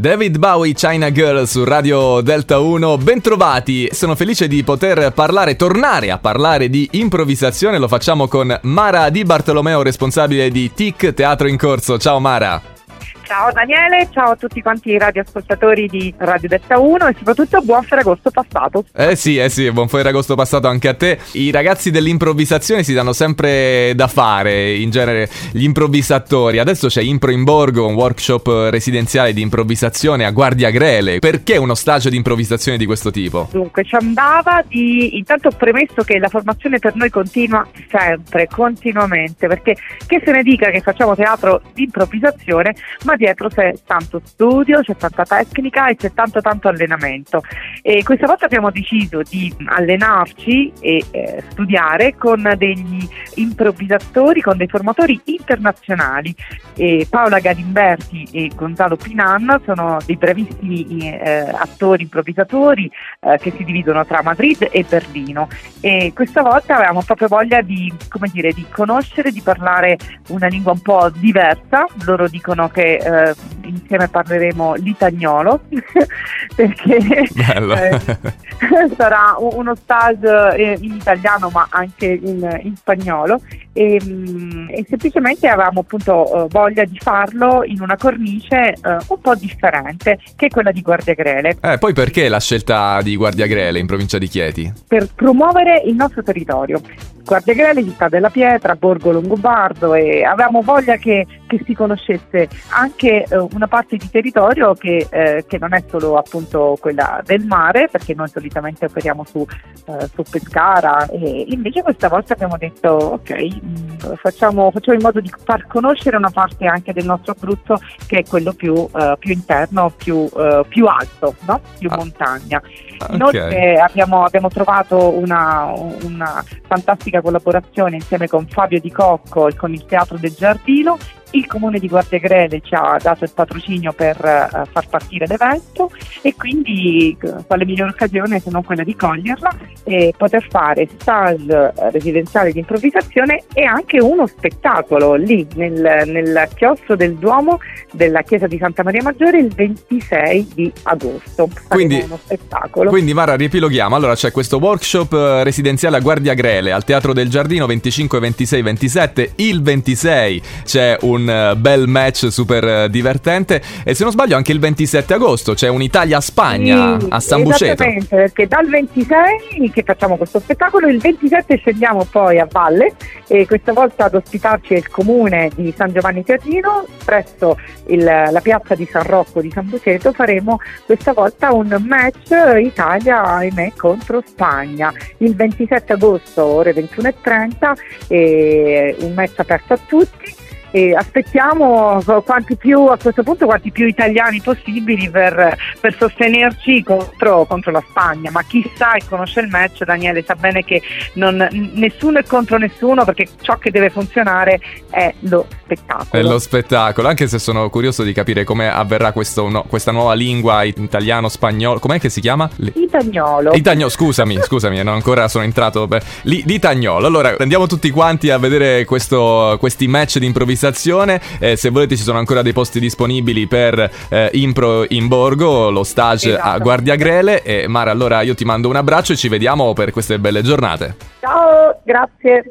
David Bowie, China Girl su Radio Delta 1, bentrovati. Sono felice di poter parlare, tornare a parlare di improvvisazione. Lo facciamo con Mara Di Bartolomeo, responsabile di TIC Teatro in Corso. Ciao Mara. Ciao Daniele, ciao a tutti quanti i radioascoltatori di Radio Detta 1 e soprattutto buon Ferragosto passato. Eh sì, eh sì, buon Ferragosto passato anche a te. I ragazzi dell'improvvisazione si danno sempre da fare, in genere gli improvvisatori. Adesso c'è Impro in Borgo, un workshop residenziale di improvvisazione a Guardia Grele. Perché uno stagio di improvvisazione di questo tipo? Dunque, ci andava di... Intanto premesso che la formazione per noi continua sempre, continuamente, perché che se ne dica che facciamo teatro di improvvisazione, ma dietro c'è tanto studio, c'è tanta tecnica e c'è tanto tanto allenamento. E questa volta abbiamo deciso di allenarci e eh, studiare con degli improvvisatori, con dei formatori internazionali. E Paola Galimberti e Gonzalo Pinan sono dei bravissimi eh, attori improvvisatori eh, che si dividono tra Madrid e Berlino. E questa volta avevamo proprio voglia di, dire, di conoscere, di parlare una lingua un po' diversa. Loro dicono che eh, insieme parleremo l'itagnolo perché eh, sarà uno stage eh, in italiano ma anche in, in spagnolo e, mm, e, semplicemente avevamo appunto eh, voglia di farlo in una cornice uh, un po' differente che è quella di Guardia Grele. Eh, poi perché la scelta di Guardia Grele in provincia di Chieti? Per promuovere il nostro territorio. Guardia Grele, città della pietra, Borgo Longobardo e avevamo voglia che, che si conoscesse anche uh, una parte di territorio che, uh, che, non è solo appunto quella del mare, perché noi solitamente operiamo su, su Pescara e invece questa volta abbiamo detto ok, Mm, facciamo, facciamo, in modo di far conoscere una parte anche del nostro Abruzzo che è quello più, uh, più interno, più, uh, più alto, no? più ah. montagna. Okay. Inoltre abbiamo, abbiamo trovato una, una, fantastica collaborazione insieme con Fabio Di Cocco e con il Teatro del Giardino il comune di Guardiagrele ci ha dato il patrocinio per uh, far partire l'evento e quindi quale migliore occasione se non quella di coglierla e poter fare stage residenziale di improvvisazione e anche uno spettacolo lì nel, nel chiosso del Duomo della chiesa di Santa Maria Maggiore il 26 di agosto. Quindi, uno spettacolo. quindi Mara riepiloghiamo, allora c'è questo workshop eh, residenziale a Guardiagrele al Teatro del Giardino 25, 26, 27, il 26 c'è un un eh, bel match super eh, divertente e se non sbaglio anche il 27 agosto c'è un'Italia-Spagna sì, a San Buceto. Esattamente, perché dal 26 che facciamo questo spettacolo, il 27 scendiamo poi a Valle e questa volta ad ospitarci è il comune di San Giovanni Teatino, presso il, la piazza di San Rocco di San Buceto. Faremo questa volta un match Italia ahimè contro Spagna. Il 27 agosto ore 21.30 un match aperto a tutti e aspettiamo quanti più, a questo punto quanti più italiani possibili per, per sostenerci contro, contro, la Spagna, ma chi sa e conosce il match, Daniele sa bene che non, nessuno è contro nessuno perché ciò che deve funzionare è lo spettacolo. È lo spettacolo, anche se sono curioso di capire come avverrà questo, no, questa nuova lingua italiano-spagnolo, com'è che si chiama? Itagnolo. Itagnolo, scusami, scusami, non ancora sono entrato. Beh, l'itagnolo. Allora, andiamo tutti quanti a vedere questo, questi match di improvvisazione improvvisazione. Eh, se volete ci sono ancora dei posti disponibili per eh, Impro in Borgo, lo stage esatto. a Guardia Grele. E Mara, allora io ti mando un abbraccio e ci vediamo per queste belle giornate. Ciao, grazie.